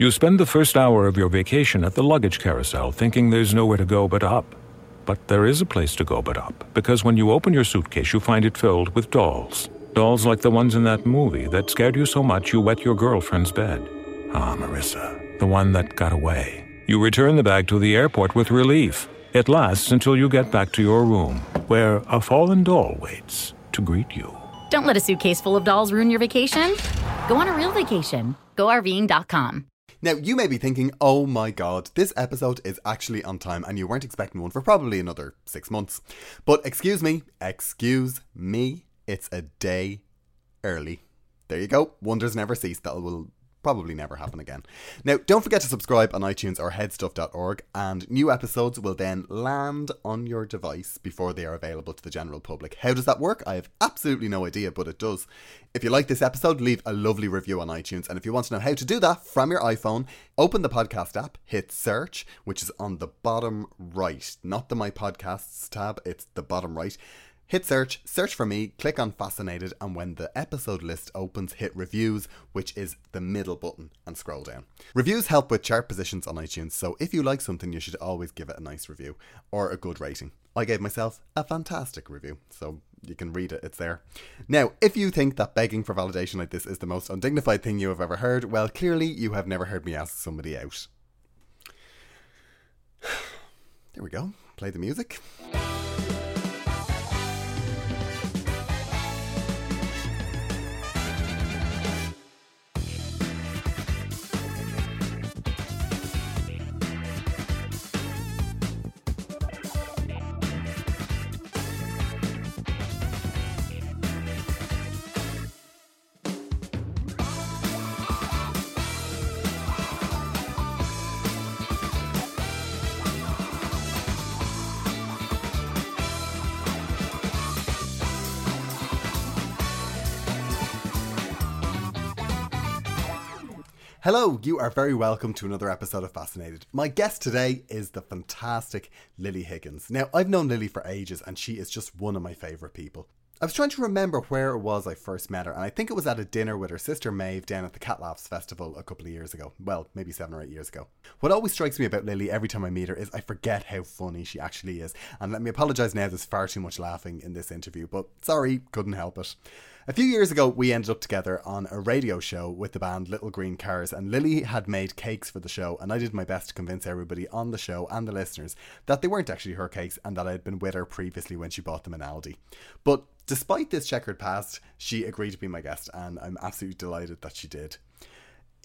You spend the first hour of your vacation at the luggage carousel thinking there's nowhere to go but up. But there is a place to go but up, because when you open your suitcase, you find it filled with dolls. Dolls like the ones in that movie that scared you so much you wet your girlfriend's bed. Ah, Marissa, the one that got away. You return the bag to the airport with relief. It lasts until you get back to your room, where a fallen doll waits to greet you. Don't let a suitcase full of dolls ruin your vacation. Go on a real vacation. GoRVing.com. Now, you may be thinking, oh my god, this episode is actually on time and you weren't expecting one for probably another six months. But excuse me, excuse me, it's a day early. There you go. Wonders never cease. That will probably never happen again. Now, don't forget to subscribe on iTunes or headstuff.org, and new episodes will then land on your device before they are available to the general public. How does that work? I have absolutely no idea, but it does. If you like this episode, leave a lovely review on iTunes, and if you want to know how to do that from your iPhone, open the podcast app, hit search, which is on the bottom right, not the My Podcasts tab, it's the bottom right. Hit search, search for me, click on Fascinated, and when the episode list opens, hit reviews, which is the middle button, and scroll down. Reviews help with chart positions on iTunes, so if you like something, you should always give it a nice review or a good rating. I gave myself a fantastic review, so you can read it, it's there. Now, if you think that begging for validation like this is the most undignified thing you have ever heard, well, clearly you have never heard me ask somebody out. There we go. Play the music. Hello, you are very welcome to another episode of Fascinated. My guest today is the fantastic Lily Higgins. Now, I've known Lily for ages and she is just one of my favourite people. I was trying to remember where it was I first met her, and I think it was at a dinner with her sister Maeve down at the Cat Laughs Festival a couple of years ago. Well, maybe seven or eight years ago. What always strikes me about Lily every time I meet her is I forget how funny she actually is. And let me apologise now, there's far too much laughing in this interview, but sorry, couldn't help it. A few years ago, we ended up together on a radio show with the band Little Green Cars, and Lily had made cakes for the show, and I did my best to convince everybody on the show and the listeners that they weren't actually her cakes and that I had been with her previously when she bought them in Aldi. But despite this checkered past, she agreed to be my guest, and I'm absolutely delighted that she did.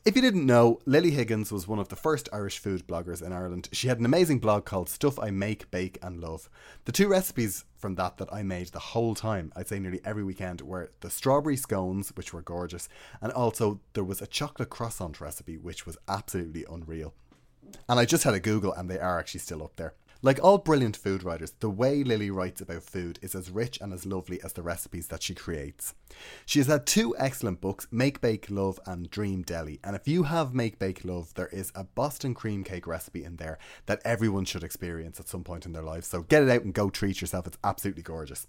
If you didn't know, Lily Higgins was one of the first Irish food bloggers in Ireland. She had an amazing blog called Stuff I Make, Bake and Love. The two recipes from that that I made the whole time, I'd say nearly every weekend, were the strawberry scones, which were gorgeous, and also there was a chocolate croissant recipe, which was absolutely unreal. And I just had a Google, and they are actually still up there. Like all brilliant food writers, the way Lily writes about food is as rich and as lovely as the recipes that she creates. She has had two excellent books, Make Bake Love and Dream Deli. And if you have Make Bake Love, there is a Boston cream cake recipe in there that everyone should experience at some point in their lives. So get it out and go treat yourself. It's absolutely gorgeous.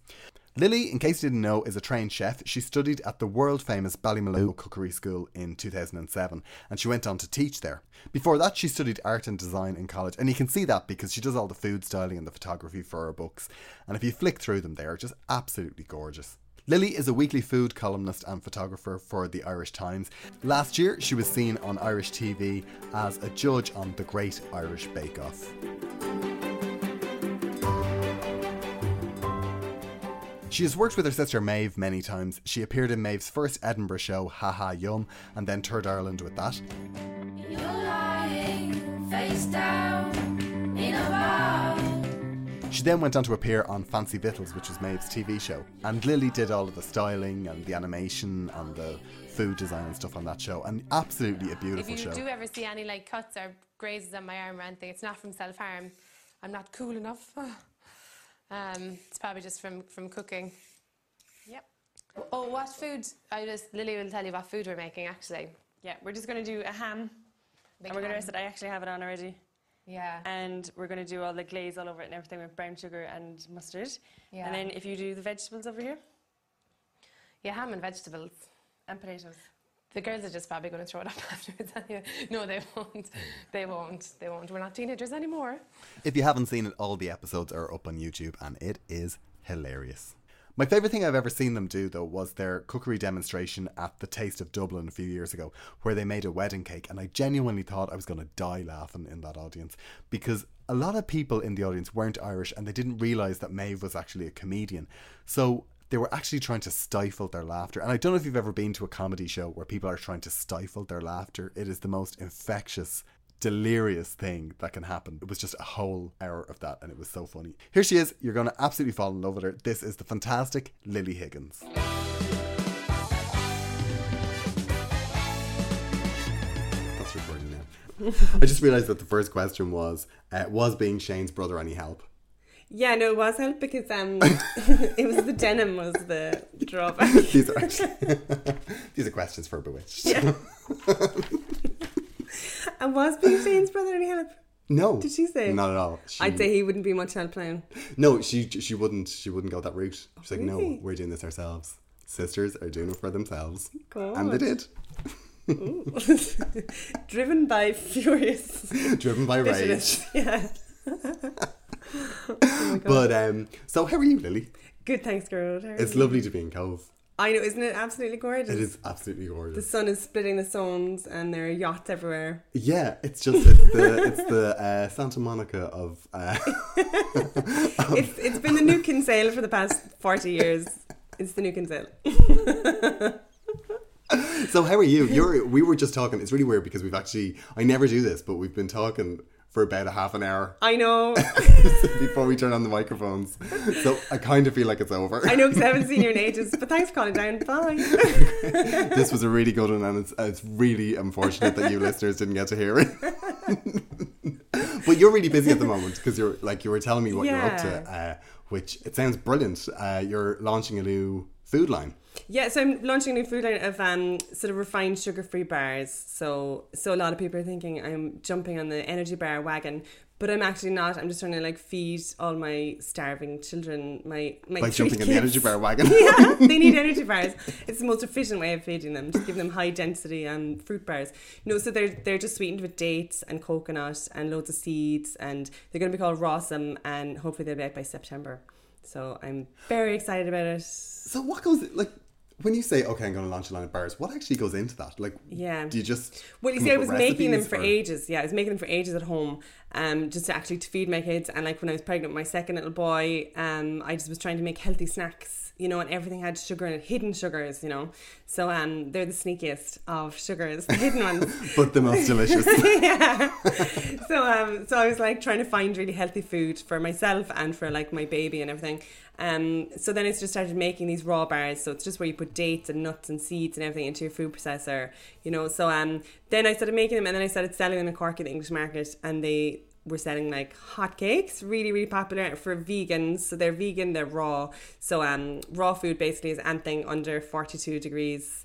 Lily, in case you didn't know, is a trained chef. She studied at the world famous Ballymaloe Cookery School in 2007 and she went on to teach there. Before that, she studied art and design in college, and you can see that because she does all the food styling and the photography for her books. And if you flick through them, they are just absolutely gorgeous. Lily is a weekly food columnist and photographer for the Irish Times. Last year, she was seen on Irish TV as a judge on The Great Irish Bake Off. She has worked with her sister Maeve many times. She appeared in Maeve's first Edinburgh show, Ha Ha Yum, and then toured Ireland with that. She then went on to appear on Fancy Vittles, which was Maeve's TV show. And Lily did all of the styling and the animation and the food design and stuff on that show. And absolutely a beautiful show. if you show. do ever see any like cuts or grazes on my arm or anything, it's not from self harm. I'm not cool enough. um, it's probably just from from cooking. Yep. Oh, what food? I just Lily will tell you what food we're making actually. Yeah, we're just going to do a ham. Big and we're going to rest it. I actually have it on already. Yeah. And we're going to do all the glaze all over it and everything with brown sugar and mustard. Yeah. And then if you do the vegetables over here Yeah, ham and vegetables. and potatoes. The girls are just probably going to throw it up afterwards. No, they won't. They won't. They won't. We're not teenagers anymore. If you haven't seen it, all the episodes are up on YouTube and it is hilarious. My favourite thing I've ever seen them do, though, was their cookery demonstration at the Taste of Dublin a few years ago, where they made a wedding cake. And I genuinely thought I was going to die laughing in that audience because a lot of people in the audience weren't Irish and they didn't realise that Maeve was actually a comedian. So they were actually trying to stifle their laughter. And I don't know if you've ever been to a comedy show where people are trying to stifle their laughter. It is the most infectious delirious thing that can happen. It was just a whole hour of that and it was so funny. Here she is. You're going to absolutely fall in love with her. This is the fantastic Lily Higgins. That's recording now. I just realised that the first question was uh, Was being Shane's brother any help? Yeah, no, it was help because um, it was the denim was the drawback. These are actually these are questions for Bewitched. Yeah. and was being Shane's brother any help? No. Did she say? Not at all. She, I'd say he wouldn't be much help now. No, she she wouldn't she wouldn't go that route. She's like, really? no, we're doing this ourselves. Sisters are doing it for themselves, God. and they did. Driven by furious Driven by rage. bitterness. Yeah. But um, so how are you, Lily? Good, thanks, girl. It's you? lovely to be in Cobh. I know, isn't it absolutely gorgeous? It is absolutely gorgeous. The sun is splitting the stones, and there are yachts everywhere. Yeah, it's just it's the it's the uh, Santa Monica of. Uh, It's it's been the new Kinsale for the past forty years. It's the new Kinsale. so how are you? You're we were just talking. It's really weird because we've actually I never do this, but we've been talking for about a half an hour I know. before we turn on the microphones. So I kind of feel like it's over. I know because I haven't seen you in ages. But thanks for calling down. Bye. this was a really good one, and it's, it's really unfortunate that you listeners didn't get to hear it. but you're really busy at the moment because you're like you were telling me what you're up to, uh, which it sounds brilliant. Uh, you're launching a new food line. Yeah, so I'm launching a new food line of um, sort of refined sugar-free bars. So, so a lot of people are thinking I'm jumping on the energy bar wagon, but I'm actually not. I'm just trying to like feed all my starving children my my By jumping in the energy bar wagon. yeah, they need energy bars. It's the most efficient way of feeding them. Just give them high density um, fruit bars. No, so they're they're just sweetened with dates and coconut and loads of seeds, and they're going to be called Rossum, and hopefully they'll be out by September. So I'm very excited about it. So what goes like when you say okay, I'm going to launch a line of bars? What actually goes into that? Like, Yeah. do you just Well, you see, I was making them for or- ages. Yeah, I was making them for ages at home, um, just to actually to feed my kids. And like when I was pregnant with my second little boy, um, I just was trying to make healthy snacks, you know, and everything had sugar in it, hidden sugars, you know. So um, they're the sneakiest of sugars, the hidden ones. but the most delicious. yeah. So um, so I was like trying to find really healthy food for myself and for like my baby and everything. Um, so then I just started making these raw bars. So it's just where you put dates and nuts and seeds and everything into your food processor, you know. So um, then I started making them and then I started selling them in Cork at the English market, and they were selling like hotcakes, really really popular for vegans. So they're vegan, they're raw. So um, raw food basically is anything under forty two degrees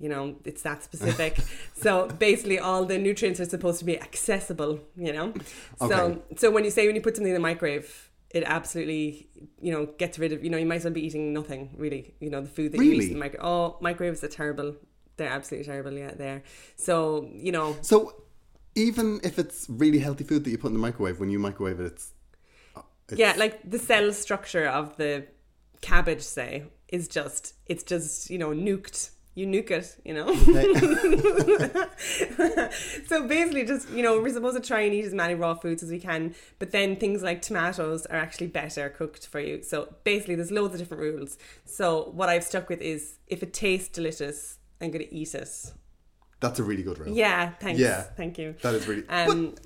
you know it's that specific so basically all the nutrients are supposed to be accessible you know so Okay. so when you say when you put something in the microwave it absolutely you know gets rid of you know you might as well be eating nothing really you know the food that you Really? use in the microwave oh microwaves are terrible they're absolutely terrible yeah they're so you know. So even if it's really healthy food that you put in the microwave, when you microwave it, it's, uh, it's yeah like the cell structure of the cabbage say is just it's just you know nuked. You nuke it you know? So basically just you know we're supposed to try and eat as many raw foods as we can but then things like tomatoes are actually better cooked for you. So basically there's loads of different rules. So what i've stuck with is if it tastes delicious i'm going to eat it that's a really good rule. yeah thanks Yeah. thank you That is really. um but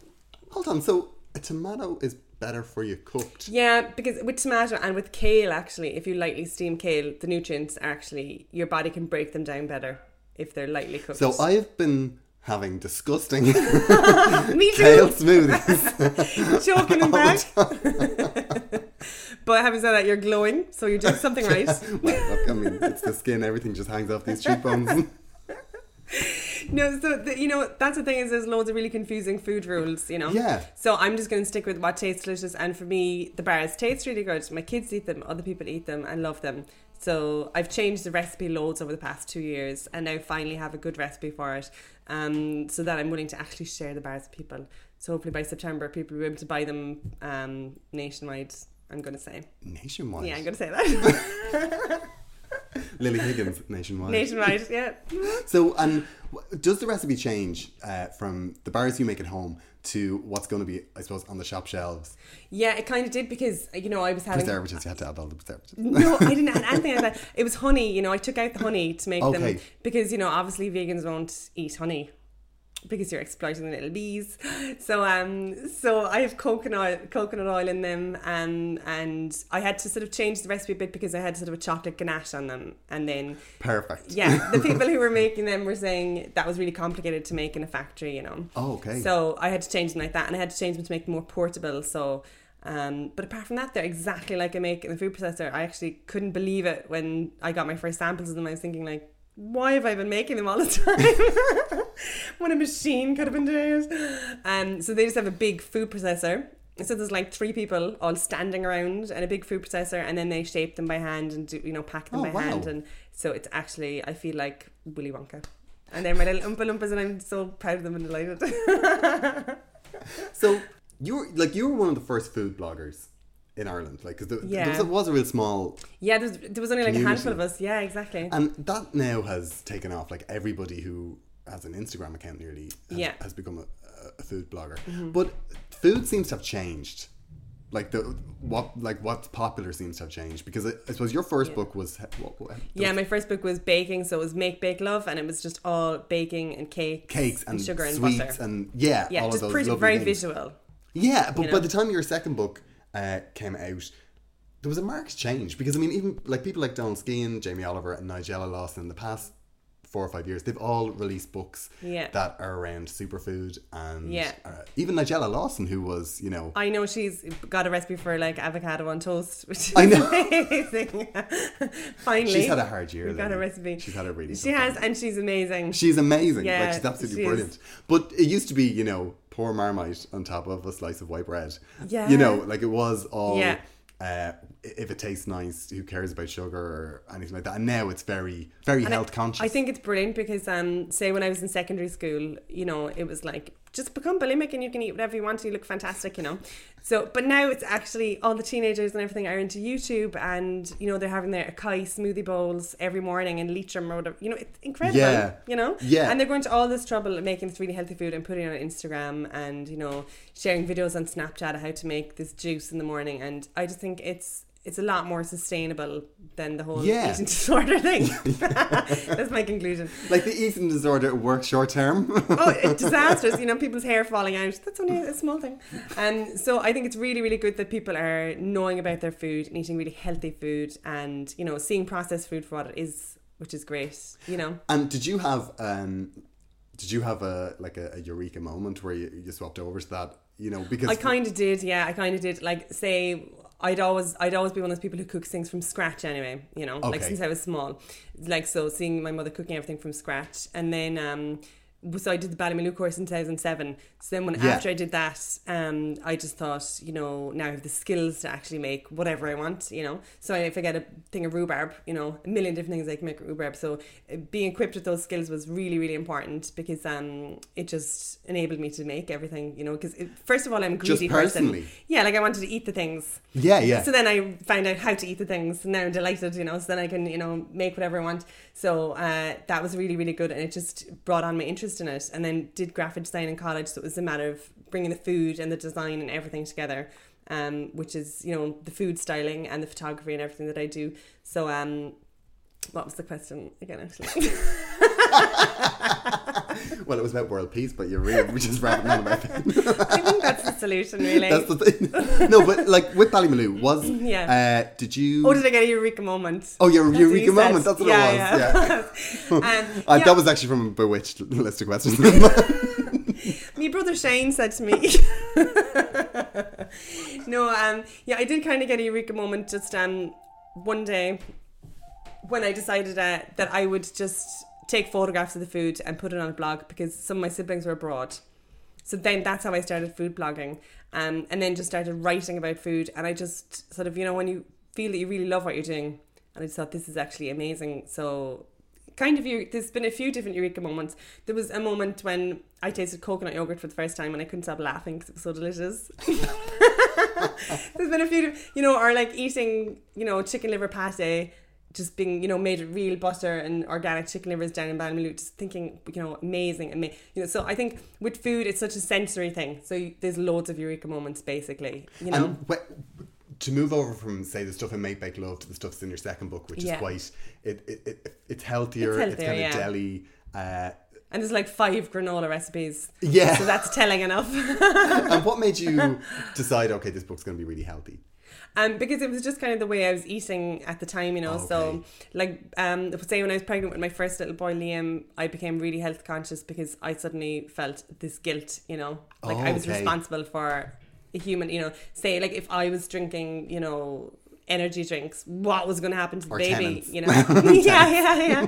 hold on. So a tomato is better for you cooked. Yeah, because with tomato and with kale, actually, if you lightly steam kale, the nutrients are actually your body can break them down better if they're lightly cooked. So I've been having disgusting kale smoothies. choking and back. but having said that, you're glowing, so you're doing something right. well, look, I mean, it's the skin. Everything just hangs off these cheekbones. No, so the, you know that's the thing is there's loads of really confusing food rules. You know. Yeah. So I'm just going to stick with what tastes delicious, and for me, the bars taste really good. My kids eat them, other people eat them and love them. So I've changed the recipe loads over the past two years, and now finally have a good recipe for it, um, so that I'm willing to actually share the bars with people. So hopefully by September, people will be able to buy them um, nationwide. I'm going to say, Nationwide. yeah, I'm going to say that Lily Higgins, nationwide. nationwide. Yeah, So, and does the recipe change uh, from the bars you make at home to what's going to be, I suppose, on the shop shelves? yeah, it kind of did because you know I was having Preservatives, you had to add all the preservatives. No, I didn't add anything like that. It was honey. You know, I took out the honey to make Okay. them because you know obviously vegans won't eat honey because you're exploiting the little bees. So um, so I have coconut coconut oil in them, um, and I had to sort of change the recipe a bit because I had sort of a chocolate ganache on them, and then Perfect. yeah, the people who were making them were saying that was really complicated to make in a factory. You know. Oh, okay. So I had to change them like that, and I had to change them to make them more portable. So, um, but apart from that, they're exactly like I make in the food processor. I actually couldn't believe it when I got my first samples of them. I was thinking like, why have I been making them all the time when a machine could have been doing it? Um, so they just have a big food processor. So there's like three people all standing around and a big food processor, and then they shape them by hand and do you know pack them Oh, by wow. hand, and so it's actually I feel like Willy Wonka. And they're my little Oompa Loompas, and I'm so proud of them and delighted. So, you were, like, you were one of the first food bloggers in Ireland. Like, because there, Yeah. there was, was a real small Yeah, there was, there was only like a handful of us. Yeah, exactly. And that now has taken off. Like everybody who has an Instagram account nearly has, Yeah. Mm-hmm. has become a, a food blogger. But food seems to have changed. Like the what like what's popular seems to have changed because I, I suppose your first book was what, what, yeah, my first book was baking, so it was Make Bake Love, and it was just all baking and cake, cakes and, sugar and sweets butter. and yeah, yeah, all of just pretty very things. visual. Yeah, but you by the time your second book uh, came out, there was a marked change because I mean, even like people like Donal Skehan, Jamie Oliver, and Nigella Lawson in the past four or five years, they've all released books Yeah. that are around superfood and Yeah. uh, even Nigella Lawson, who was you know I know she's got a recipe for like avocado on toast, which is I know. amazing. Finally, she's had a hard year. Got a recipe. She's had a really She has, time. and she's amazing. She's amazing. Yeah, like she's absolutely she is. brilliant. But it used to be, you know, pour marmite on top of a slice of white bread. Yeah. You know, like it was all. Yeah. Uh, if it tastes nice, who cares about sugar or anything like that? And now it's very, very And I- health conscious. I think it's brilliant because, um, say, when I was in secondary school, you know, it was like just become bulimic and you can eat whatever you want. You look fantastic, you know. So, but now it's actually all the teenagers and everything are into YouTube, and you know they're having their acai smoothie bowls every morning and Leitrim or whatever. You know, it's incredible. Yeah. You know. Yeah. And they're going to all this trouble making this really healthy food and putting it on Instagram and you know sharing videos on Snapchat of how to make this juice in the morning. And I just think it's it's a lot more sustainable than the whole Yeah. eating disorder thing. That's my conclusion. like the eating disorder works short term. oh, it's disastrous. You know, people's hair falling out. That's only a small thing. And so I think it's really, really good that people are knowing about their food and eating really healthy food and, you know, seeing processed food for what it is, which is great, you know. and did you have um, did you have a like a, a eureka moment where you, you swapped over to that? You know, because I kind of did, yeah. I kind of did. Like, say, I'd always, I'd always be one of those people who cooks things from scratch. Anyway, you know, like since I was small, like so, seeing my mother cooking everything from scratch, and then, um, so I did the Ballymaloe course in 2007. So then, when Yeah. after I did that, um, I just thought, you know, now I have the skills to actually make whatever I want, you know. So if I get a thing of rhubarb, you know, a million different things I can make rhubarb. So uh, being equipped with those skills was really, really important because um, it just enabled me to make everything, you know. Because first of all, I'm a Just greedy person. personally? Yeah, like I wanted to eat the things. yeah, yeah. So then I found out how to eat the things. And now I'm delighted, you know. So then I can, you know, make whatever I want. So uh, that was really, really good, and it just brought on my interest in it. And then did graphic design in college, so it was a matter of bringing the food and the design and everything together. Um, which is, you know, the food styling and the photography and everything that I do. So, um, what was the question again? Actually, well, it was about world peace, but you're really we're just rapping on about that. I think that's the solution, really. That's the thing. No, but like with Ballymaloe, was Yeah. uh, did you? Oh, did I get a eureka moment? Oh, your That's eureka moment. That's what yeah, it was. Yeah. Yeah. um, Uh. That was actually from a Bewitched list of questions. My brother Shane said to me, "No, um, yeah, I did kind of get a eureka moment just um one day when I decided uh, that I would just take photographs of the food and put it on a blog because some of my siblings were abroad. So then that's how I started food blogging, um, and then just started writing about food. And I just sort of, you know, when you feel that you really love what you're doing, and I just thought this is actually amazing. So kind of you there's been a few different eureka moments. There was a moment when I tasted coconut yogurt for the first time and I couldn't stop laughing because it was so delicious. there's been a few, you know, or like eating, you know, chicken liver pate just being, you know, made with real butter and organic chicken livers down in Ballymaloe, just thinking, you know, amazing. And you know, so I think with food, it's such a sensory thing. So you, there's loads of eureka moments, basically. You know, wh- to move over from say the stuff in Make Bake Love to the stuff that's in your second book, which Yeah. is quite it, it, it it's healthier, It's it's, kind yeah. of deli. Uh, and there's like five granola recipes. Yeah. So that's telling enough. and what made you decide? Okay, this book's going to be really healthy. Um, because it was just kind of the way I was eating at the time, you know. Okay. So, like, um, say when I was pregnant with my first little boy Liam, I became really health conscious because I suddenly felt this guilt, you know, like I was Okay. responsible for a human, you know. Say, like, if I was drinking, you know, energy drinks, what was going to happen to the Or baby, Tennent's. you know? yeah, yeah, yeah.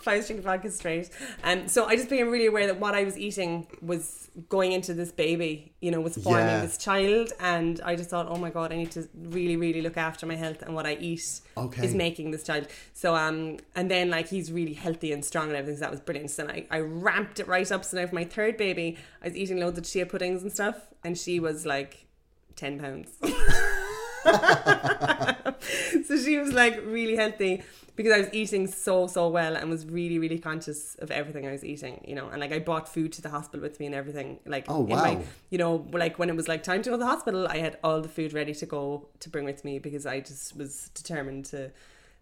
if I was drinking vodka straight, um, so I just became really aware that what I was eating was going into this baby, you know, was forming Yeah. this child, and I just thought, oh my god, I need to really, really look after my health and what I eat Okay. is making this child. So, um, and then like he's really healthy and strong and everything. So that was brilliant. So then I, I ramped it right up. So now for my third baby, I was eating loads of chia puddings and stuff, and she was like ten pounds. so she was like really healthy because I was eating so so well and was really really conscious of everything I was eating, you know. And like I brought food to the hospital with me and everything. Like Oh, in my, wow. you know, like when it was like time to go to the hospital, I had all the food ready to go to bring with me because I just was determined to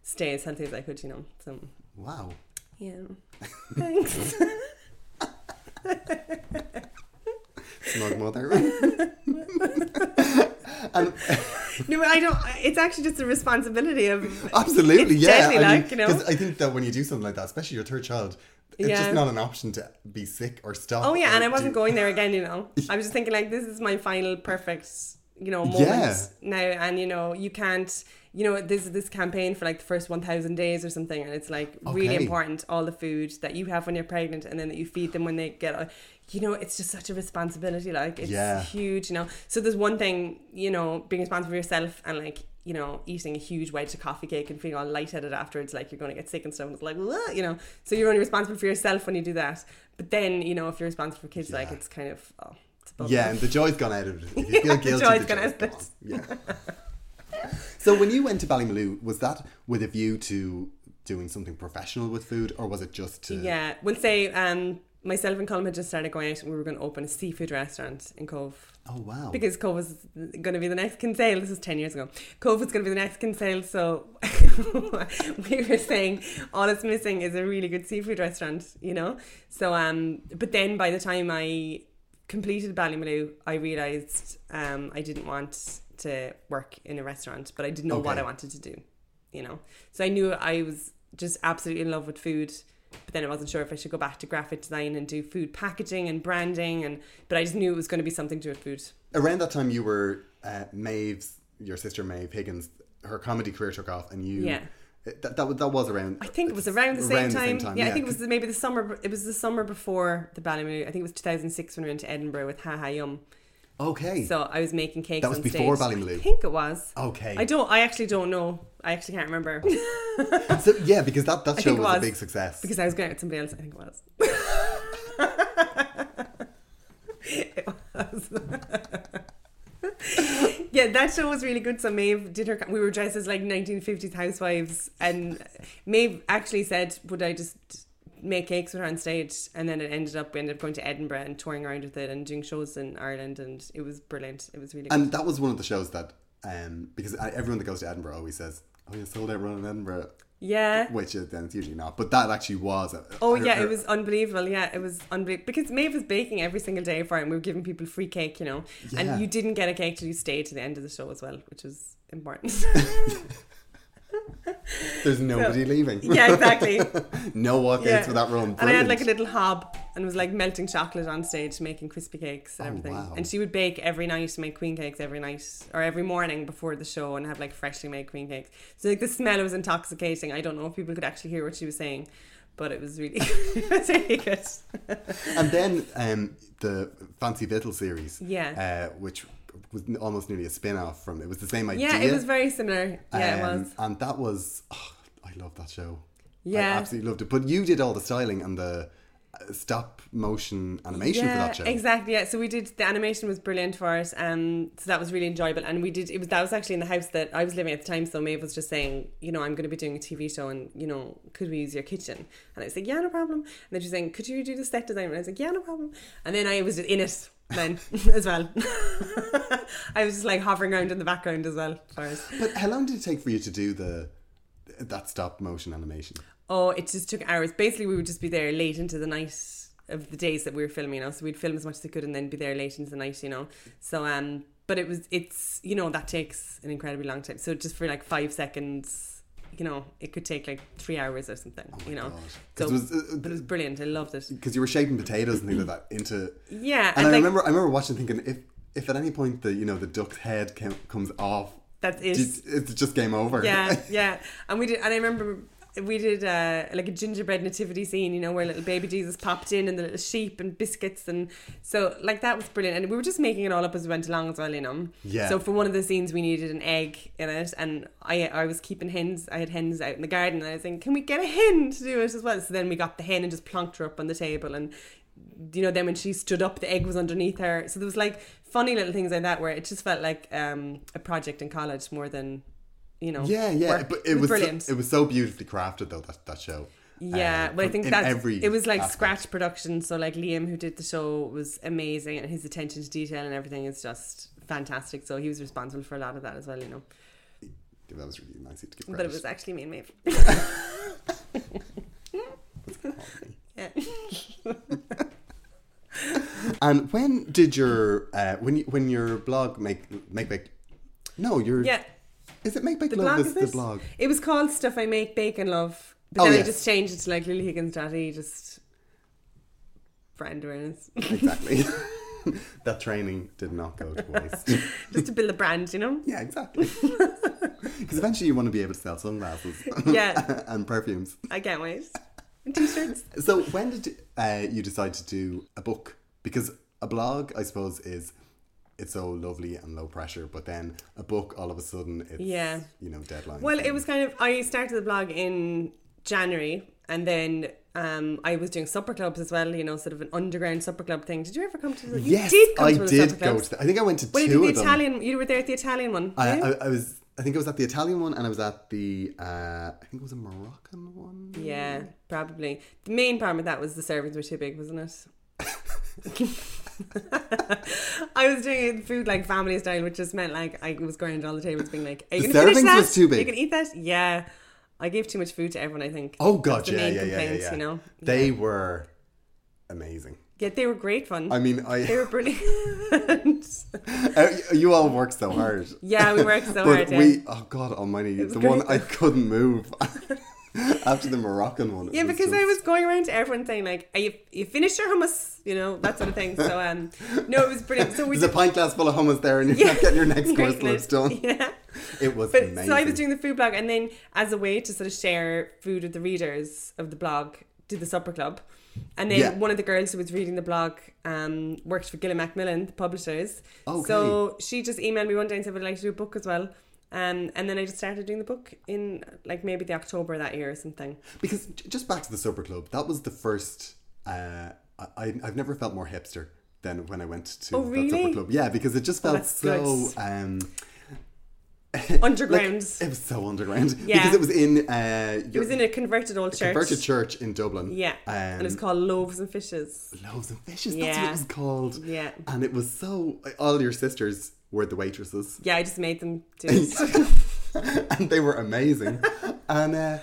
stay as healthy as I could, you know. So Wow. yeah, thanks. Smug mother. and no, but I don't. It's actually just a responsibility of absolutely, yeah. deadly, I like, you know? Because I think that when you do something like that, especially your third child, it's Yeah. just not an option to be sick or stop. Oh yeah, and I wasn't do- going there again. You know, I was just thinking like this is my final perfect, you know, moment Yeah. now, and you know you can't, you know, this this campaign for like the first one thousand days or something, and it's like really important all the food that you have when you're pregnant, and then that you feed them when they get, uh, you know, it's just such a responsibility. Like it's Yeah. huge, you know. So there's one thing, you know, being responsible for yourself and like. You know, eating a huge wedge of coffee cake and feeling all lightheaded afterwards, like you're going to get sick and stuff. And it's like, "What?" you know. So you're only responsible for yourself when you do that. But then, you know, if you're responsible for kids, like it's kind of oh, it's Yeah, and the joy's gone out of it. If you Yeah, feel the guilty, joy's the gone joy's out of gone. Yeah. so when you went to Ballymaloe, was that with a view to doing something professional with food, or was it just to? Yeah, we'll say um, myself and Colin had just started going out and we were going to open a seafood restaurant in Cobh. Oh wow. Because Cobh was going to be the next Kinsale. This was 10 years ago. Cobh was going to be the next Kinsale. So we were saying all it's missing is a really good seafood restaurant, you know? So, um, but then by the time I completed Ballymaloe, I realised um, I didn't want to work in a restaurant, but I didn't know what I wanted to do, you know? So I knew I was just absolutely in love with food. But then I wasn't sure if I should go back to graphic design and do food packaging and branding, and but I just knew it was going to be something to do with food. Around that time, you were uh, Maeve's, your sister Maeve Higgins. Her comedy career took off, and you. Yeah. That, that, was- that was around. I think it was around the same, around time. the same Yeah, I think it was maybe the summer. It was the summer before the Ballymaloe. I think it was 2006 when we went to Edinburgh with Ha Ha Yum. Okay. So I was making cakes. That was on before stage. Ballymaloe? I think it was. Okay. I don't. I actually don't know. I actually can't remember So yeah, because that, that show it was, a big success. because I was going out with somebody else. I think it was. it was. yeah, that show was really good. So Maeve did her. We were dressed as like 1950s housewives, and Maeve actually said, "Would I just make cakes with her on stage?" And then it ended up we ended up going to Edinburgh and touring around with it and doing shows in Ireland, and it was brilliant. It was really good. And that was one of the shows that, um, because everyone that goes to Edinburgh always says, "Oh, you sold out run in Edinburgh," yeah. which is, then it's usually not. But that actually was. A, Oh her- yeah, her- it was unbelievable. Yeah, it was unbelievable because Maeve was baking every single day for it, and we were giving people free cake, you know. Yeah. And you didn't get a cake till you stayed to the end of the show as well, which was important. There's nobody leaving. yeah, exactly. no walkouts Yeah. for that run. And I had like a little hob and was like melting chocolate on stage, making crispy cakes and Oh, everything. wow. And she would bake every night, make queen cakes every night or every morning before the show, and have like freshly made queen cakes. So like the smell was intoxicating. I don't know if people could actually hear what she was saying, but it was really, it was really good. And then um, the Fancy Vittle series, Yeah. uh, which was almost nearly a spin off from. It was the same idea. Yeah, it was very similar. Yeah, it Um, was. And that was, oh, I love that show. I Yeah. absolutely loved it. But you did all the styling and the uh, stop motion animation for that show. Exactly. Yeah. So we did the animation was brilliant for it. Um, so that was really enjoyable. And we did it was that was actually in the house that I was living at the time. So Maeve was just saying, you know, I'm going to be doing a TV show, and you know, could we use your kitchen? And I was like, yeah, no problem. And then she's saying, could you do the set design? And I was like, yeah, no problem. And then I was in it then as well. I was just like hovering around in the background as well. For us. But how long did it take for you to do the that stop motion animation? Oh, it just took hours. Basically, we would just be there late into the night of the days that we were filming, you know. So we'd film as much as we could and then be there late into the night, you know. So, um, but it was, it's, you know, that takes an incredibly long time. So just for like five seconds, you know, it could take like three hours or something, you know. God. So, it was, uh, but it was brilliant. I loved it. because you were shaping potatoes and things like that into. Yeah, And, I like, remember, I remember watching, thinking, if if at any point the you know the duck's head came, comes off, That's it. it's it's just game over. yeah, yeah. And we did, and I remember we did uh, like a gingerbread nativity scene, you know, where little baby Jesus popped in and the little sheep and biscuits, and so like that was brilliant. And we were just making it all up as we went along as well, you know. Yeah. So for one of the scenes, we needed an egg in it, and I I was keeping hens. I had hens out in the garden, and I was saying, "Can we get a hen to do it as well?" So then we got the hen and just plonked her up on the table, and you know, then when she stood up, the egg was underneath her. So there was like funny little things like that where it just felt like um, a project in college more than you know. yeah, yeah. work. But it was so- it was so beautifully crafted though that that show. yeah, Uh, but I think every it was like aspect. scratch production. So like Liam, who did the show, was amazing, and his attention to detail and everything is just fantastic. So he was responsible for a lot of that as well, you know. That was really nice to give But it was actually me and Maeve. yeah. And when did your uh, when you, when your blog make make make no your Yeah. Is it make make The love blog is is the blog It was called Stuff I Make Bacon Love. But Oh, then I just changed it to like lilyhiggins.e just brand awareness. exactly that training did not go to waste just to build a brand, you know? yeah exactly because eventually you want to be able to sell sunglasses Yeah. and perfumes I can't wait. T shirts. so when did uh, you decide to do a book because a blog I suppose is it's so lovely and low pressure but then a book all of a sudden it's Yeah. you know deadline Well, it was kind of I started the blog in January, and then um, I was doing supper clubs as well. You know, sort of an underground supper club thing. Did you ever come to? The, yes did I to one of the did go to the, I think I went to Well, you two did of the them Italian. You were there at the Italian one. I. I, I was. I think it was at the Italian one, and I was at the. Uh, I think it was a Moroccan one. yeah, probably. The main problem with that was the servings were too big, wasn't it? I was doing food like family style, which just meant like I was going around all the tables being like, "Are you The gonna finish servings that? was too big. You can eat that? Yeah." I gave too much food to everyone. I think. Oh god, yeah, yeah, yeah, yeah, yeah. You know, They Yeah. were amazing. Yeah, they were great fun. I mean, I they were brilliant. uh, you all worked so hard. yeah, we worked so hard. Yeah. we, oh god Almighty, the great. one I couldn't move after the Moroccan one. yeah, because I was going around to everyone saying like, "Are you you finished your hummus?" You know that sort of thing. So um, no, it was brilliant. So we There's a did pint glass full of hummus there, and you're Yeah. not getting your next course Great done. Yeah. It was But amazing. so I was doing the food blog, and then as a way to sort of share food with the readers of the blog, did the supper club. And then Yeah. one of the girls who was reading the blog um, worked for Gill and Macmillan, the publishers. Okay. So she just emailed me one day and said, Would I like to do a book as well? Um, and then I just started doing the book in like maybe the October that year or something. Because just back to the supper club, that was the first. Uh, I I've never felt more hipster than when I went to Oh, that really? supper club. Yeah, because it just Oh, felt that's so. Um, Underground. Like, it was so underground. Yeah. Because it was in. Uh, it was in a converted old church. converted church in Dublin. Yeah. Um, and it was called Loaves and Fishes. Loaves and Fishes. That's what Yeah. it was called. Yeah. And it was so. All your sisters were the waitresses, Yeah, I just made them do it. and they were amazing. and uh,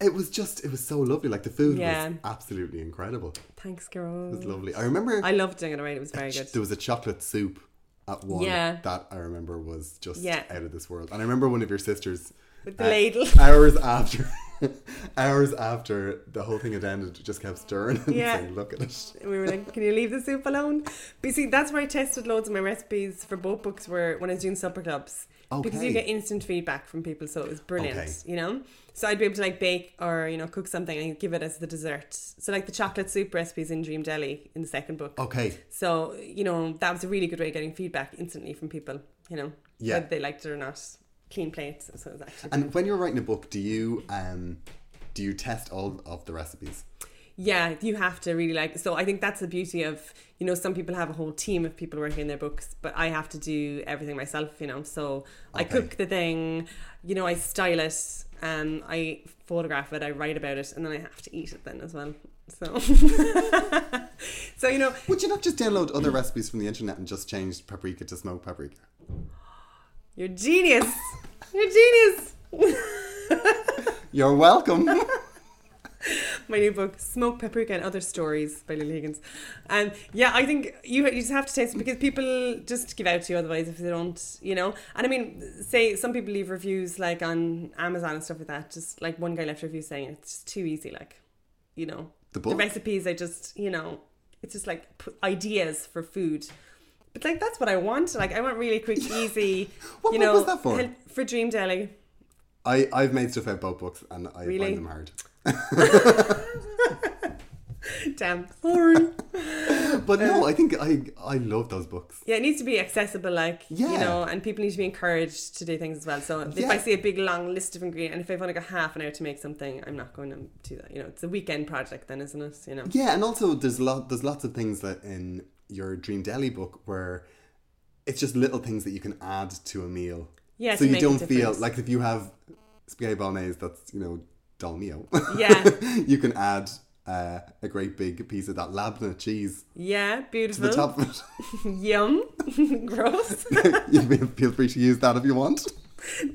it was just. It was so lovely. Like the food Yeah. was absolutely incredible. Thanks, girl. It was lovely. I remember. I loved doing it right. It was very good. There was a chocolate soup at one Yeah. that I remember was just Yeah. out of this world. And I remember one of your sisters with the ladle. hours after hours after the whole thing had ended, just kept stirring and Yeah. saying, "Look at it." And we were like, "Can you leave the soup alone?" But you see, that's where I tested loads of my recipes for both books. Were when I was doing supper clubs because you get instant feedback from people, so it was brilliant. Okay. You know, so I'd be able to like bake or you know cook something and give it as the dessert. So like the chocolate soup recipes in Dream Deli in the second book. Okay, So you know that was a really good way of getting feedback instantly from people. You know, Yeah. whether they liked it or not. Clean plates. So it was actually and when you're writing a book, do you um do you test all of the recipes? Yeah, you have to really like. So I think that's the beauty of you know some people have a whole team of people working in their books, but I have to do everything myself. You know, so I cook the thing, you know, I style it, um, I photograph it, I write about it, and then I have to eat it then as well. So, so you know, Would you not just download other recipes from the internet and just change paprika to smoked paprika? You're genius. You're genius. You're welcome. my new book, Smoke Paprika and Other Stories by Lily Higgins. And yeah, I think you, you just have to taste it because people just give out to you otherwise if they don't, you know. And I mean, say some people leave reviews like on Amazon and stuff like that. Just like one guy left a review saying it's just too easy, like, you know. The The recipes, I just, you know, it's just like p- ideas for food. But like that's what I want. Like I want really quick, easy. What you know, was that for? For Dream Deli. I I've made stuff out both books and I Really? find them hard. Damn. Sorry. But no, um, I think I I love those books. Yeah, it needs to be accessible, like Yeah. you know, and people need to be encouraged to do things as well. So if Yeah. I see a big long list of ingredients, and if I've only got half an hour to make something, I'm not going to do that. You know, it's a weekend project, then, isn't it? You know. Yeah, and also there's lot there's lots of things that in your Dream Deli book where it's just little things that you can add to a meal. Yeah, so you don't feel like if you have spaghetti bolognese that's you know dal mio. Yeah. you can add uh, a great big piece of that labna cheese Yeah, beautiful. to the top of it. Yum. Gross. you feel- free to use that if you want.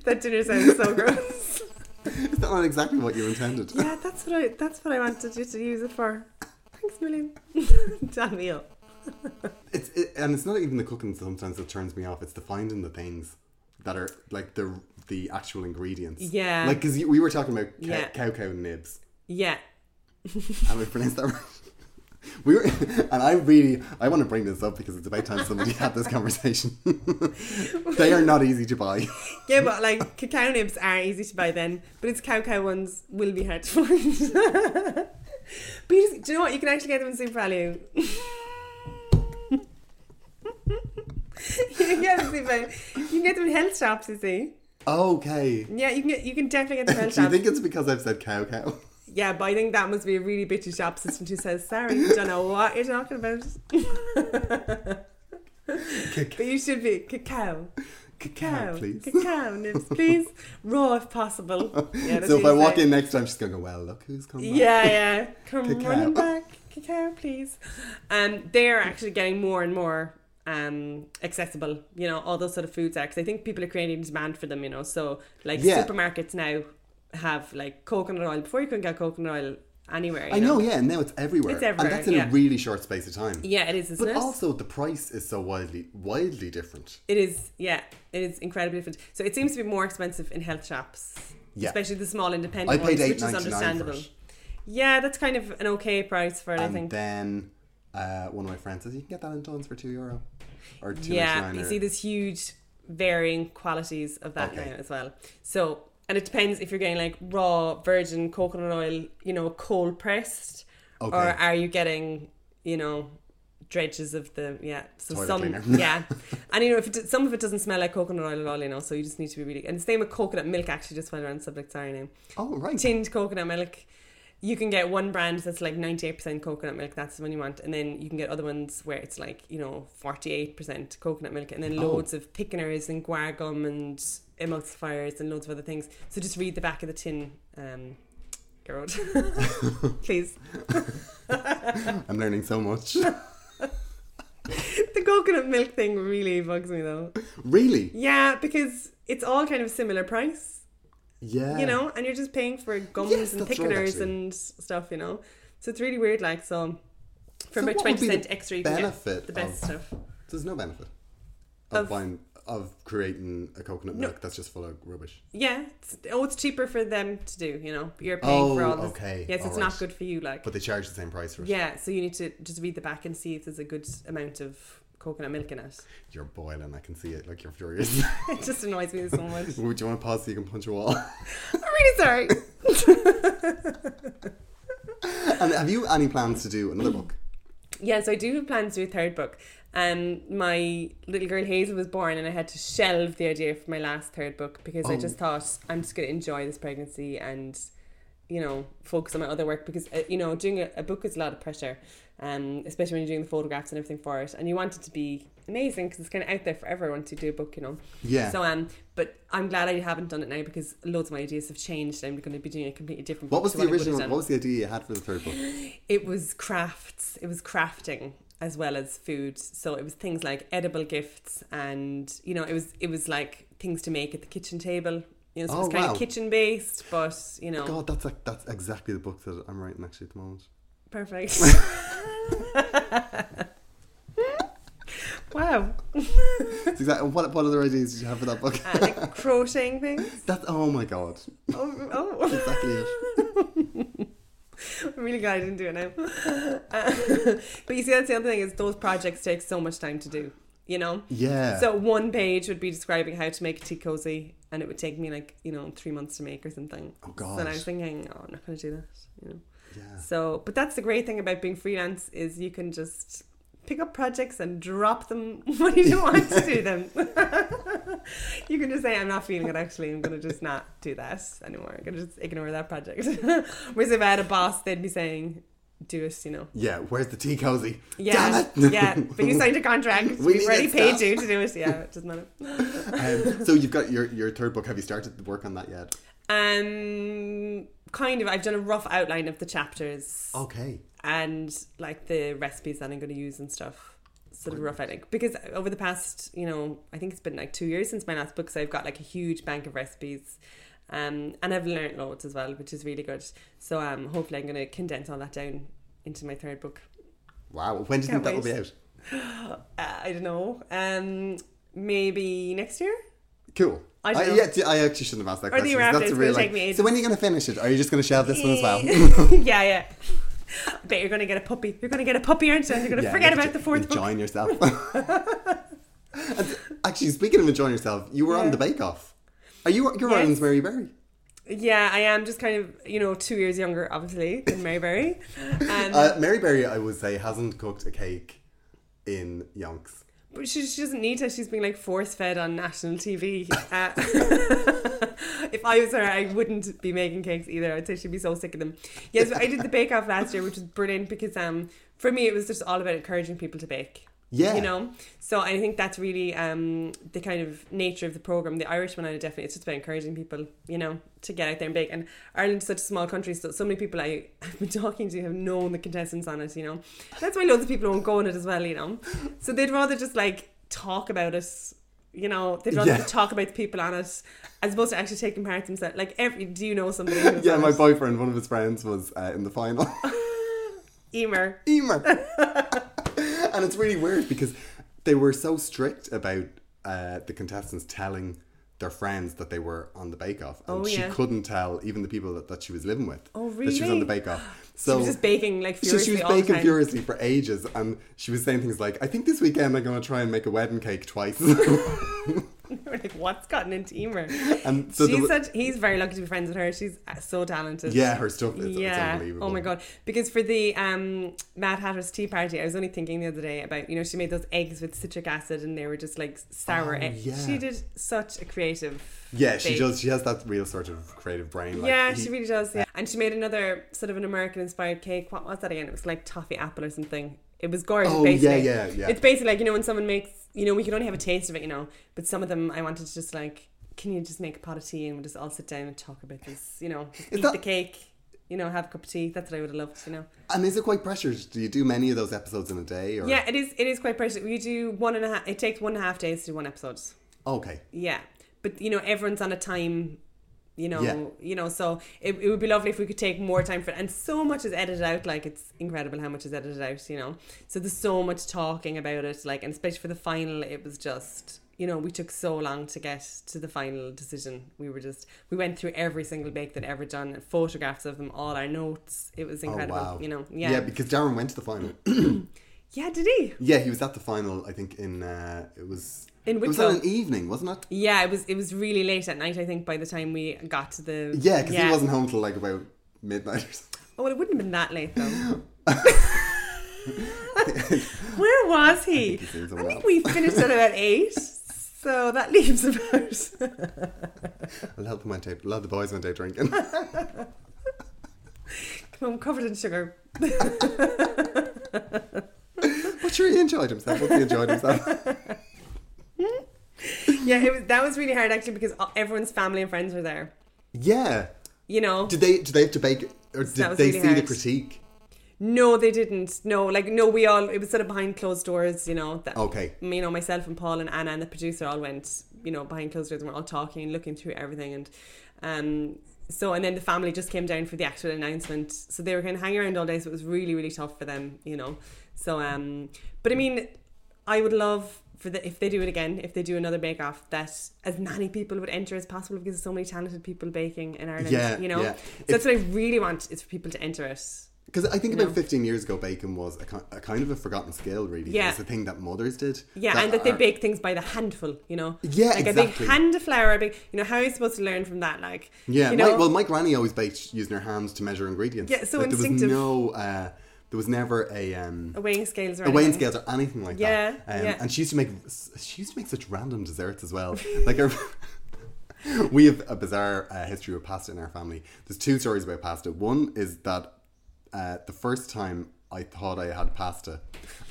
that dinner sounds so gross. Is that not exactly what you intended? Yeah, that's what I. That's what I wanted you to use it for. Thanks, million. Meal. It's it, and it's not even the cooking sometimes that turns me off. It's the finding the things that are like the the actual ingredients. Yeah. Like because we were talking about cow, Yeah. cow cow nibs. Yeah. Am I pronounced that right? We were, and I really, I want to bring this up because it's about time somebody had this conversation. they are not easy to buy. Yeah, but like cacao nibs are easy to buy then, but it's cow cow ones will be hard to find. but you just, do you know what? You can actually get them in SuperValu. You can get them in SuperValu. You can get them in health shops. You see? Okay. Yeah, you can get. You can definitely get them in health Do you shops. think it's because I've said cow cow? yeah, but I think that must be a really bitchy shop assistant who says, "Sorry, you don't know what you're talking about." but you should be cacao. Cacao, Cacao, please. cacao nibs, please, raw if possible. Yeah, that's so if what I you walk say. in next time, she's going to go, well, look who's coming back. Yeah, yeah. Come Cacao. running back. Cacao, please. Um, they're actually getting more and more um accessible, you know, all those sort of foods are because I think people are creating demand for them, you know. So like Yeah. supermarkets now have like coconut oil. Before you couldn't get coconut oil anywhere. you I know, yeah, and now it's everywhere. It's everywhere, And that's in yeah. a really short space of time. Yeah, it is, But it? also, the price is so wildly, wildly different. It is, yeah, it is incredibly different. So it seems to be more expensive in health shops, Yeah. especially the small independent I paid ones, which is ninety nine for understandable. Yeah, that's kind of an okay price for it, I And think. then uh, one of my friends says, you can get that in Dunnes for two euro. Or two Yeah, you see, there's huge varying qualities of that Okay. now as well. So, and it depends if you're getting like raw virgin coconut oil, you know, cold pressed, Okay. or are you getting, you know, dredges of the yeah. So Toilet some yeah, and you know if it, some of it doesn't smell like coconut oil at all, you know, so you just need to be really. And the same with coconut milk. Actually, just while we're subject, sorry now. Oh, right. Tinned coconut milk. You can get one brand that's like 98% coconut milk, that's the one you want. And then you can get other ones where it's like, you know, 48% coconut milk. And then Oh. loads of thickeners and guar gum and emulsifiers and loads of other things. So just read the back of the tin, um, Gerard. Please. I'm learning so much. The coconut milk thing really bugs me though. really? Yeah, because it's all kind of similar price, Yeah. you know, and you're just paying for gums Yes, and that's right, thickeners and stuff, you know. So it's really weird, like so. For So about twenty cent the cent extra, you benefit the best of- stuff. There's no benefit of, Of- buying of creating a coconut milk that's just full of rubbish. Yeah. It's, oh, it's cheaper for them to do. You know, you're paying for Oh, all this. okay, Yes, it's all not good for you. Like. But they charge the same price for it. yeah. So you need to just read the back and see if there's a good amount of coconut milk in it. You're boiling. I can see it. Like you're furious. It just annoys me so much. Would you want to pause so you can punch a wall? I'm really sorry. and have you any plans to do another book? Yeah, so I do have plans to do a third book. Um, my little girl Hazel was born, and I had to shelve the idea for my last third book because I Oh. just thought I'm just going to enjoy this pregnancy and, you know, focus on my other work because uh, you know doing a, a book is a lot of pressure, um, especially when you're doing the photographs and everything for it, and you want it to be amazing because it's kind of out there for everyone to do a book, you know. Yeah. So um, but I'm glad I haven't done it now because loads of my ideas have changed. I'm going to be doing a completely different. what book was the original? What was the idea you had for the third book? It was crafts. It was crafting as well as food. So it was things like edible gifts, and you know, it was it was like things to make at the kitchen table. You know, so Oh, was kind wow. of kitchen based, but you know, God, that's like, that's exactly the book that I'm writing actually at the moment. perfect. wow, It's exactly, what what other ideas did you have for that book? uh, like crocheting things. That's oh my god, Oh, oh. exactly it. I'm really glad I didn't do it now. Uh, but you see, that's the other thing is those projects take so much time to do. You know. Yeah. So one page would be describing how to make a tea cozy, and it would take me like you know three months to make or something. Oh, So then I was thinking, oh, I'm not going to do that. You know. yeah. So, but that's the great thing about being freelance is you can just pick up projects and drop them when you don't want to do them. you can just say, I'm not feeling it. Actually, I'm going to just not do that anymore. I'm going to just ignore that project. Whereas if I had a boss, they'd be saying, do us, You know. Yeah. Where's the tea cozy? Yeah, Damn it. yeah. But you signed a contract. We We've already paid staff. you to do it. Yeah, it doesn't matter. Um, so you've got your your third book. Have you started to work on that yet? Um, kind of. I've done a rough outline of the chapters Okay. and like the recipes that I'm going to use and stuff. Sort of rough outline because over the past, you know, I think it's been like two years since my last book, so I've got like a huge bank of recipes. Um, and I've learned loads as well, which is really good. So um, hopefully I'm going to condense all that down into my third book. Wow. When do you Can't think that will be out? Uh, I don't know. Um, maybe next year. Cool. I know. yeah, I actually shouldn't have asked that Or question. year 'cause after, That's a real like. So when are you going to finish it? Are you just going to shelve this one as well? yeah, yeah. I bet you're going to get a puppy. You're going to get a puppy, aren't you? You're going to Yeah, forget about the fourth book. Yourself. Actually, speaking of enjoying yourself, you were on the Bake Off. Are you? You're Yes. Ireland's Mary Berry. Yeah, I am just kind of, you know, two years younger, obviously, than Mary Berry. Um, Uh, Mary Berry, I would say, hasn't cooked a cake in yonks. but she, she doesn't need to. She's being like force fed on national TV. Uh, if I was her, I wouldn't be making cakes either. I'd say she'd be so sick of them. Yes, I did the Bake Off last year, which was brilliant because um, for me, it was just all about encouraging people to bake. Yeah. You know, so I think that's really um, the kind of nature of the program. The Irish one, I definitely, it's just about encouraging people, you know, to get out there and bake. And Ireland's such a small country, so so many people I, I've been talking to have known the contestants on it, you know. That's why loads of people won't go on it as well, you know. So they'd rather just like talk about it, you know, they'd rather Yeah. talk about the people on it as opposed to actually taking part themselves. Like, every, do you know somebody who's Yeah, my it? boyfriend, one of his friends, was uh, in the final. Emer. Emer. And it's really weird because they were so strict about uh, the contestants telling their friends that they were on the Bake Off, and Oh, she yeah. couldn't tell even the people that, that she was living with Oh, that she was on the Bake Off. So She was just baking like so furiously she was baking furiously for ages, and she was saying things like, "I think this weekend I'm going to try and make a wedding cake twice." We're like, what's gotten into Emer? and so She's such, he's very lucky to be friends with her. She's uh, so talented. yeah, her stuff is yeah. unbelievable. Oh my god. Because for the um, Mad Hatter's tea party, I was only thinking the other day about you know she made those eggs with citric acid and they were just like sour. Oh, eggs. yeah. She did such a creative. Yeah, she does. She has that real sort of creative brain. Like yeah, he- she really does. Yeah, and she made another sort of an American inspired cake. What was that again? It was like toffee apple or something. It was gorgeous. Oh, yeah, basically. yeah, yeah. It's basically like you know when someone makes you know we can only have a taste of it, you know. But some of them I wanted to just like, can you just make a pot of tea and we'll just all sit down and talk about this, you know, just Is eat that- the cake, you know, have a cup of tea. That's what I would have loved, you know. And is it quite pressured? Do you do many of those episodes in a day? Or? Yeah, it is. It is quite precious. We do one and a half. It takes one and a half days to do one episode. Okay. Yeah, but you know everyone's on a time. You know, Yeah. you know, so it, it would be lovely if we could take more time for it. And so much is edited out, like it's incredible how much is edited out, you know. So there's so much talking about it, like, and especially for the final, it was just you know, we took so long to get to the final decision. We were just, we went through every single bake that ever done, photographs of them, all our notes. It was incredible, Oh, wow. you know. Yeah. Yeah, because Darren went to the final. Yeah, did he? yeah, he was at the final. I think in uh, it was In it was on an evening, wasn't it? Yeah, it was. It was really late at night. I think by the time we got to the Yeah, because he wasn't home till like about midnight or something. Oh, well, it wouldn't have been that late though. Where was he? think he's I think we finished at about eight, so that leaves about. A lot of them went out. A lot of the boys went out drinking. Come on, covered in sugar. but sure, he enjoyed himself. Once he enjoyed himself. Yeah, it was, that was really hard actually because everyone's family and friends were there. Yeah. You know, Did they? Did they have to bake? Or did they really see the critique? no, they didn't. No, like no, we all it was sort of behind closed doors. You know, that Okay. you know myself and Paul and Anna and the producer all went you know behind closed doors and we're all talking and looking through everything and um so and then the family just came down for the actual announcement so they were kind of hanging around all day so it was really really tough for them you know so um but I mean I would love for the if they do it again if they do another bake off that as many people would enter as possible because there's so many talented people baking in Ireland Yeah, you know yeah. so that's what I really want is for people to enter it Because I think No. about 15 years ago, bacon was a, a kind of a forgotten skill, really. Yeah. It was a thing that mothers did. Yeah, and that they bake things by the handful, you know. Yeah, like a exactly. big hand of flour. A big, you know, how are you supposed to learn from that? Like, Yeah, you know, my, well, my granny always baked using her hands to measure ingredients. Yeah, so like, instinctive. There was no, uh, there was never a um, a weighing scales or a weighing anything. scales or anything like Yeah, that. Um, yeah. And she used to make she used to make such random desserts as well. like we have a bizarre uh, history with pasta in our family. There's two stories about pasta. One is that uh, the first time I thought I had pasta,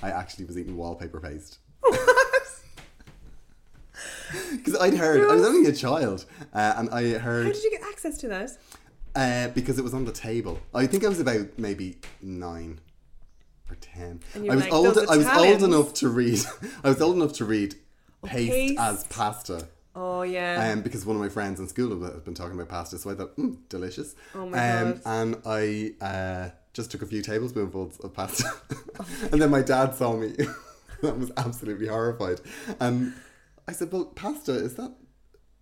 I actually was eating wallpaper paste. Because I'd heard, I was only a child, uh, and I heard How did you get access to that? uh, because it was on the table. I think I was about maybe nine or ten. I was like, old. "Those I was Italians." old enough to read. I was old enough to read paste, paste. as pasta. Oh yeah. Um, because one of my friends in school had been talking about pasta, so I thought, mm, delicious. Oh my um, God. And I uh, just took a few tablespoonfuls of pasta, and then my dad saw me. I was absolutely horrified, and I said, "Well, pasta is that?"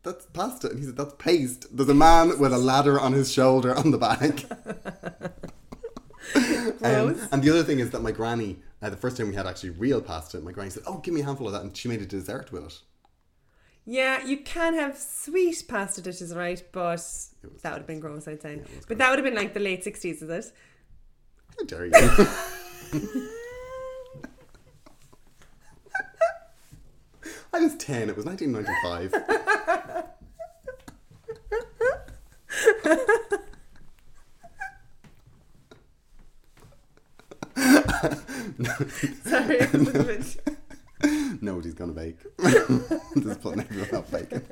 That's pasta, and he said, "That's paste." There's a man with a ladder on his shoulder on the back. Um, and the other thing is that my granny, uh, the first time we had actually real pasta, my granny said, "Oh, give me a handful of that," and she made a dessert with it. yeah, you can have sweet pasta dishes, right? But that would have been gross, I'd say. but that would have been like the late sixties, is it? How dare you? I was 10, it was 1995. Sorry, it was a bit- Nobody's gonna bake. Just putting everyone up baking.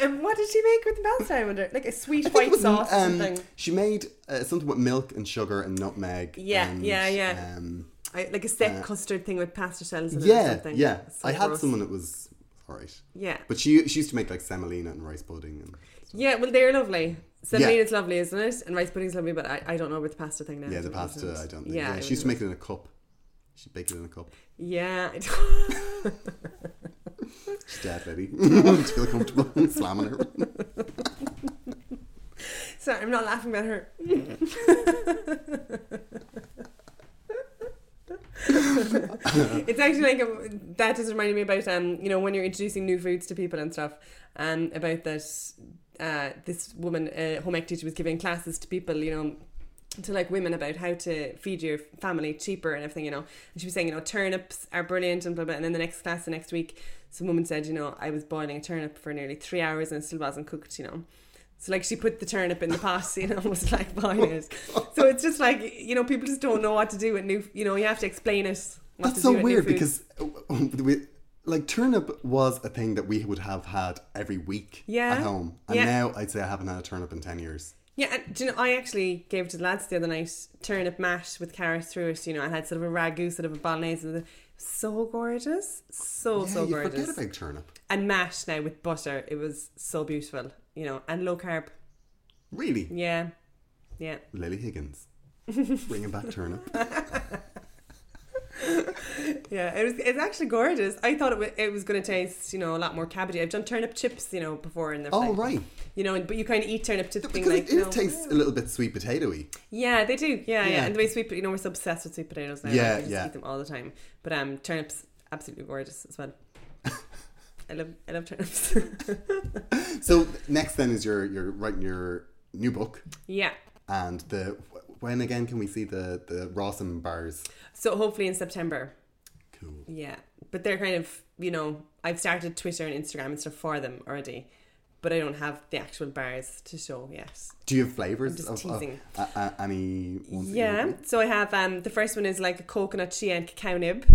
Um, what did she make with the pasta? I wonder, like a sweet I think it white was, sauce or um, something. She made uh, something with milk and sugar and nutmeg. Yeah, and, yeah, yeah. Um, I, like a set custard thing with pasta shells in it or yeah, something. yeah. So I had someone that was alright. Yeah. But she she used to make like semolina and rice pudding and Yeah, well, they're lovely. Yeah. Semolina's lovely, isn't it? And rice pudding's lovely, but I, I don't know about the pasta thing now. yeah, the pasta. I don't. Think. Yeah, Yeah, she used to make it in a cup. She'd bake it in a cup. Yeah. She's dead, lady. She'd feel comfortable slamming her. Sorry, I'm not laughing at her. it's actually like um, that just reminded me about um you know when you're introducing new foods to people and stuff um about that uh this woman uh, home ec teacher was giving classes to people you know to like women about how to feed your family cheaper and everything, you know. And she was saying, you know, turnips are brilliant and blah blah. And then the next class, the next week, some woman said, you know, I was boiling a turnip for nearly three hours and it still wasn't cooked, you know. So like she put the turnip in the pot, you know, was like boiling it. So it's just like you know, people just don't know what to do with new. You know, you have to explain it. That's so weird because uh, we, like turnip was a thing that we would have had every week Yeah. at home, and Yeah. now I'd say I haven't had a turnip in ten years. Yeah, and do you know, I actually gave it to the lads the other night turnip mash with carrots through it. You know, I had sort of a ragu, sort of a bolognese. it. So gorgeous, so yeah, so you gorgeous. forget about turnip. and mash now with butter. It was so beautiful, you know, and low carb. Really, Yeah, yeah. Lilly Higgins, bringing back turnip. Yeah, it was. It's actually gorgeous. I thought it was, it was going to taste, you know, a lot more cabbagey. I've done turnip chips, you know, before in the Oh right, you know, but you kind of eat turnip chips because like, it, it no. tastes a little bit sweet potatoy. Yeah, they do. Yeah, yeah, Yeah. And the way sweet, you know, we're so obsessed with sweet potatoes now. Yeah, like, yeah. Eat them all the time. But um, turnips absolutely gorgeous as well. I love, I love turnips. So next then is your you're writing your new book, yeah. and the when again can we see the the Rawson bars? So hopefully in September. Cool. Yeah, but they're kind of, you know, I've started Twitter and Instagram and stuff for them already, but I don't have the actual bars to show yet. Do you have flavors? I'm just of, of, teasing. uh, uh, any ones? that you Yeah, so I have um the first one is like a coconut chia and cacao nib.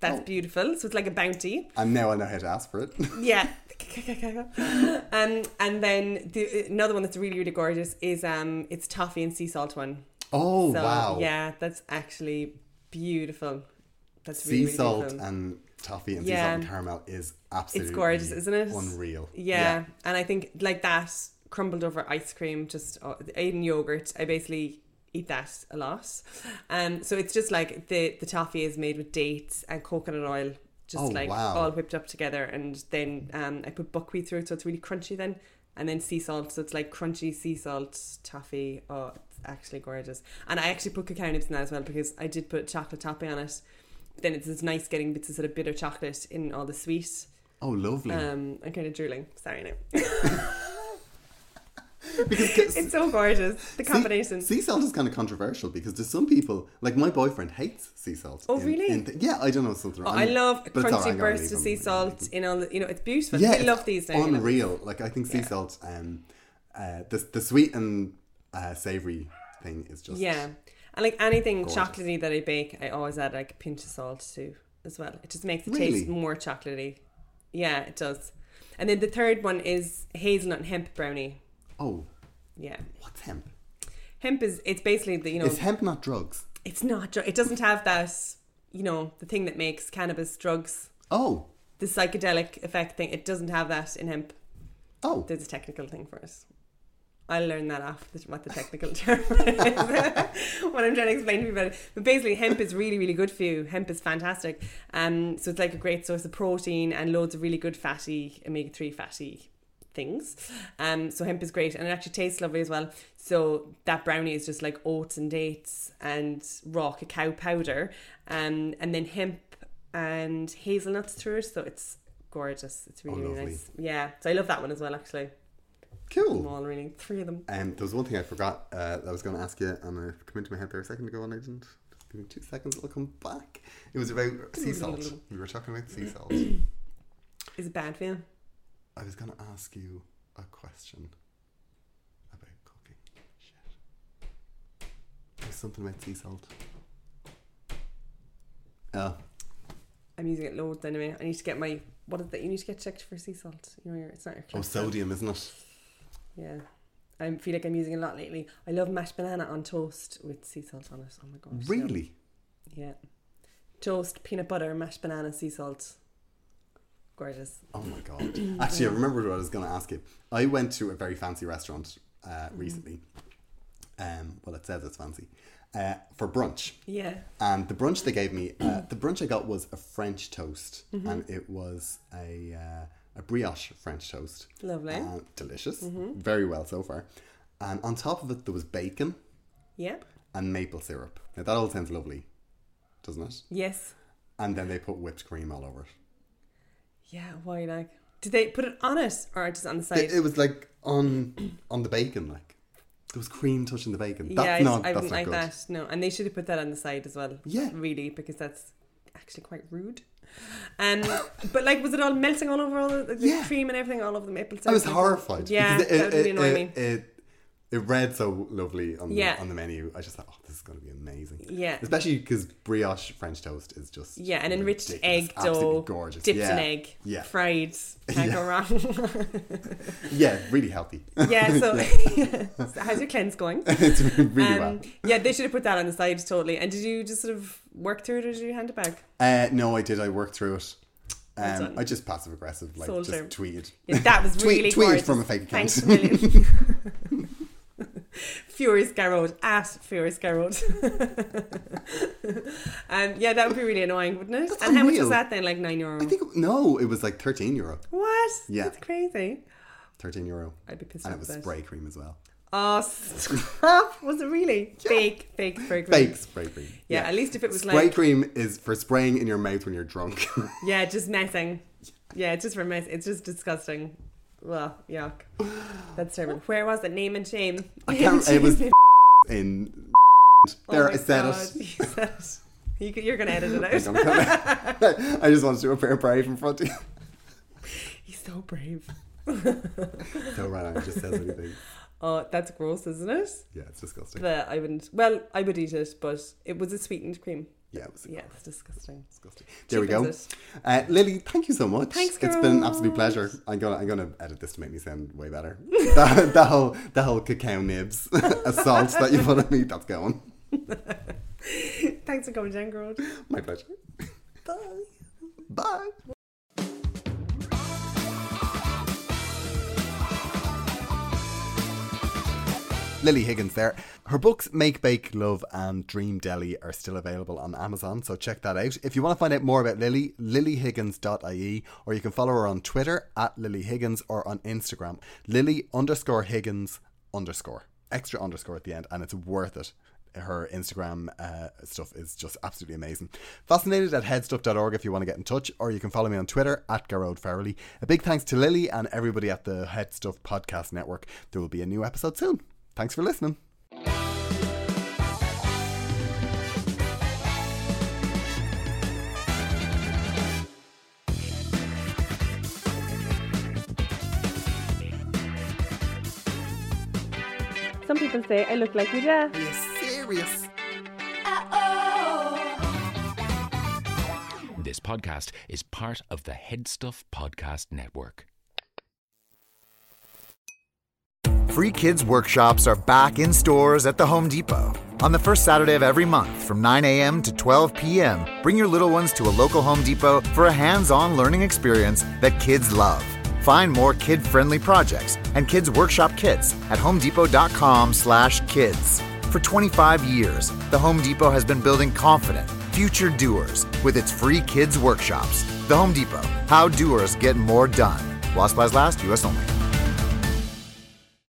That's Oh. beautiful. So it's like a bounty. And now I know how to ask for it. Yeah. um, and then the, another one that's really really gorgeous is um it's toffee and sea salt one. oh So wow! yeah, that's actually beautiful. That's sea really, really salt beautiful. and toffee and sea salt and caramel is absolutely gorgeous, isn't it? Unreal. Yeah. and I think like that crumbled over ice cream, just uh, in yogurt. I basically eat that a lot. Um, so it's just like the the toffee is made with dates and coconut oil, just Oh, like wow. all whipped up together, and then um, I put buckwheat through it, so it's really crunchy then. And then sea salt, so it's like crunchy sea salt toffee. Oh, it's actually gorgeous. And I actually put cacao nibs in that as well because I did put chocolate topping on it. Then it's, it's nice getting bits of sort of bitter chocolate in all the sweet. Oh, lovely. Um, I'm kind of drooling. Sorry now. because It's so gorgeous. The combination. Sea, salt is kind of controversial because to some people, like my boyfriend, hates sea salt. Oh, really? th- yeah, I don't know something. Oh. I love But it's all right, I'm crunchy bursts of sea salt in all the, you know, it's beautiful. Yeah, I love these now. Unreal. Like I think sea Yeah. salt, um, uh, the the sweet and uh, savory thing is just Yeah. And like anything Gorgeous. chocolatey that I bake, I always add like a pinch of salt to as well. It just makes it Really? taste more chocolatey. Yeah, it does. And then the third one is hazelnut and hemp brownie. Oh, Yeah. what's hemp? Hemp is it's basically the you know Is hemp not drugs? it's not dr- it doesn't have that you know the thing that makes cannabis drugs Oh, the psychedelic effect thing it doesn't have that in hemp oh, there's a technical thing for it. I'll learn that off the, what the technical term is when I'm trying to explain to people about it. But basically, hemp is really, really good for you. Hemp is fantastic. Um, so it's like a great source of protein and loads of really good fatty omega three fatty things. Um, so hemp is great and it actually tastes lovely as well. So that brownie is just like oats and dates and raw cacao powder, um, and then hemp and hazelnuts through it. So it's gorgeous. It's really, Oh, really nice. Yeah. So I love that one as well. Actually, cool. all really three of them. Um, there was one thing I forgot uh, that I was going to ask you, and it came into my head there a second ago, and I didn't. Just give me two seconds; it'll come back. It was about sea salt. We were talking about sea salt. Is it bad for you? I was going to ask you a question about cooking. Shit. There's something about sea salt. Oh, I'm using it loads anyway. I need to get my what is that? You need to get checked for sea salt. You know, your, it's not your oh, sodium, isn't it? Yeah. I feel like I'm using a lot lately. I love mashed banana on toast with sea salt on it. Oh my gosh. Really? Yeah. Toast, peanut butter, mashed banana, sea salt. Gorgeous. Oh my god! Actually, I remembered what I was going to ask you. I went to a very fancy restaurant uh, recently. Um, well, it says it's fancy uh, for brunch. Yeah. And the brunch they gave me, uh, the brunch I got was a French toast, and it was a uh, a brioche French toast. Lovely. Delicious, very well so far. And on top of it, there was bacon Yeah. and maple syrup. Now that all sounds lovely, doesn't it? Yes. And then they put whipped cream all over it. Yeah. Why like? Did they put it on it or just on the side? It, it was like on on the bacon, like there was cream touching the bacon. That's yeah, I, not. I that's wouldn't not like good. that. No, and they should have put that on the side as well. Yeah. really, because that's actually quite rude. Um, but like, was it all melting all over all the, the Yeah. cream and everything, all over the maple syrup? I was horrified. Yeah, because that would really annoy it, me. It, it read so lovely on Yeah. the on the menu. I just thought, oh, this is going to be amazing. Yeah. especially because brioche French toast is just Yeah, an enriched ridiculous. egg Absolutely dough, gorgeous, dipped yeah. in egg, Yeah, fried. Can't go wrong. yeah, really healthy. yeah. So, so how's your cleanse going? it's really well. Um, yeah, they should have put that on the side totally. And did you just sort of work through it, or did you hand it back? Uh, no, I did. I worked through it. Um. I just passive aggressive, like Soldier. just tweeted. Yeah, that was Tweet- really tweeted from a fake account. Thanks. Furious Garrod at Furious Garrod. um, yeah, that would be really annoying, wouldn't it? That's and how much was that then? Like nine euro. I think no, it was like thirteen euro. what? Yeah. that's crazy. Thirteen euro. I'd be pissed And off it was that. spray cream as well. Oh, stop! Was it really fake? Fake spray cream. Fake spray cream. Yeah, at least if it was spray like cream is for spraying in your mouth when you're drunk. yeah, just messing. Yeah, it's just for mess. It's just disgusting. Well, yuck. That's terrible. Where was it? Name and shame. I can't. It was in. Oh there, Oh I said God, it. You said it. You, c- you're gonna edit it out. I just want to do a pair of brave in front of you. He's so brave. So right, I just says anything. Oh, that's gross, isn't it? Yeah, it's disgusting. But I wouldn't. Well, I would eat it, but it was a sweetened cream. Yeah, it was Yeah, it's disgusting. disgusting. There we go. Uh, Lilly, thank you so much. Thanks, It's been an absolute pleasure. I'm gonna I'm gonna edit this to make me sound way better. the, the whole the whole cacao nibs assault that you put on me, that's going. Thanks for coming, Jen Grode. My pleasure. Bye. Bye. Lilly Higgins there. Her books Make, Bake, Love and Dream Deli are still available on Amazon, so check that out. If you want to find out more about Lilly, lilyhiggins.ie, or you can follow her on Twitter at Lilly Higgins or on Instagram, Lilly underscore Higgins underscore. Extra underscore at the end, and it's worth it. Her Instagram uh, stuff is just absolutely amazing. Fascinated at headstuff.org if you want to get in touch, or you can follow me on Twitter at Garode Farrelly. A big thanks to Lilly and everybody at the Headstuff Podcast Network. There will be a new episode soon. Thanks for listening. Some people say I look like my dad. Are you serious? This podcast is part of the Headstuff Podcast Network. Free Kids Workshops are back in stores at the Home Depot. On the first Saturday of every month from 9 a.m. to 12 p.m., bring your little ones to a local Home Depot for a hands on learning experience that kids love. Find more kid friendly projects and kids workshop kits at homedepot.com/slash kids. For 25 years, the Home Depot has been building confident, future doers with its free kids workshops. The Home Depot, how doers get more done. While supplies last, U.S. only.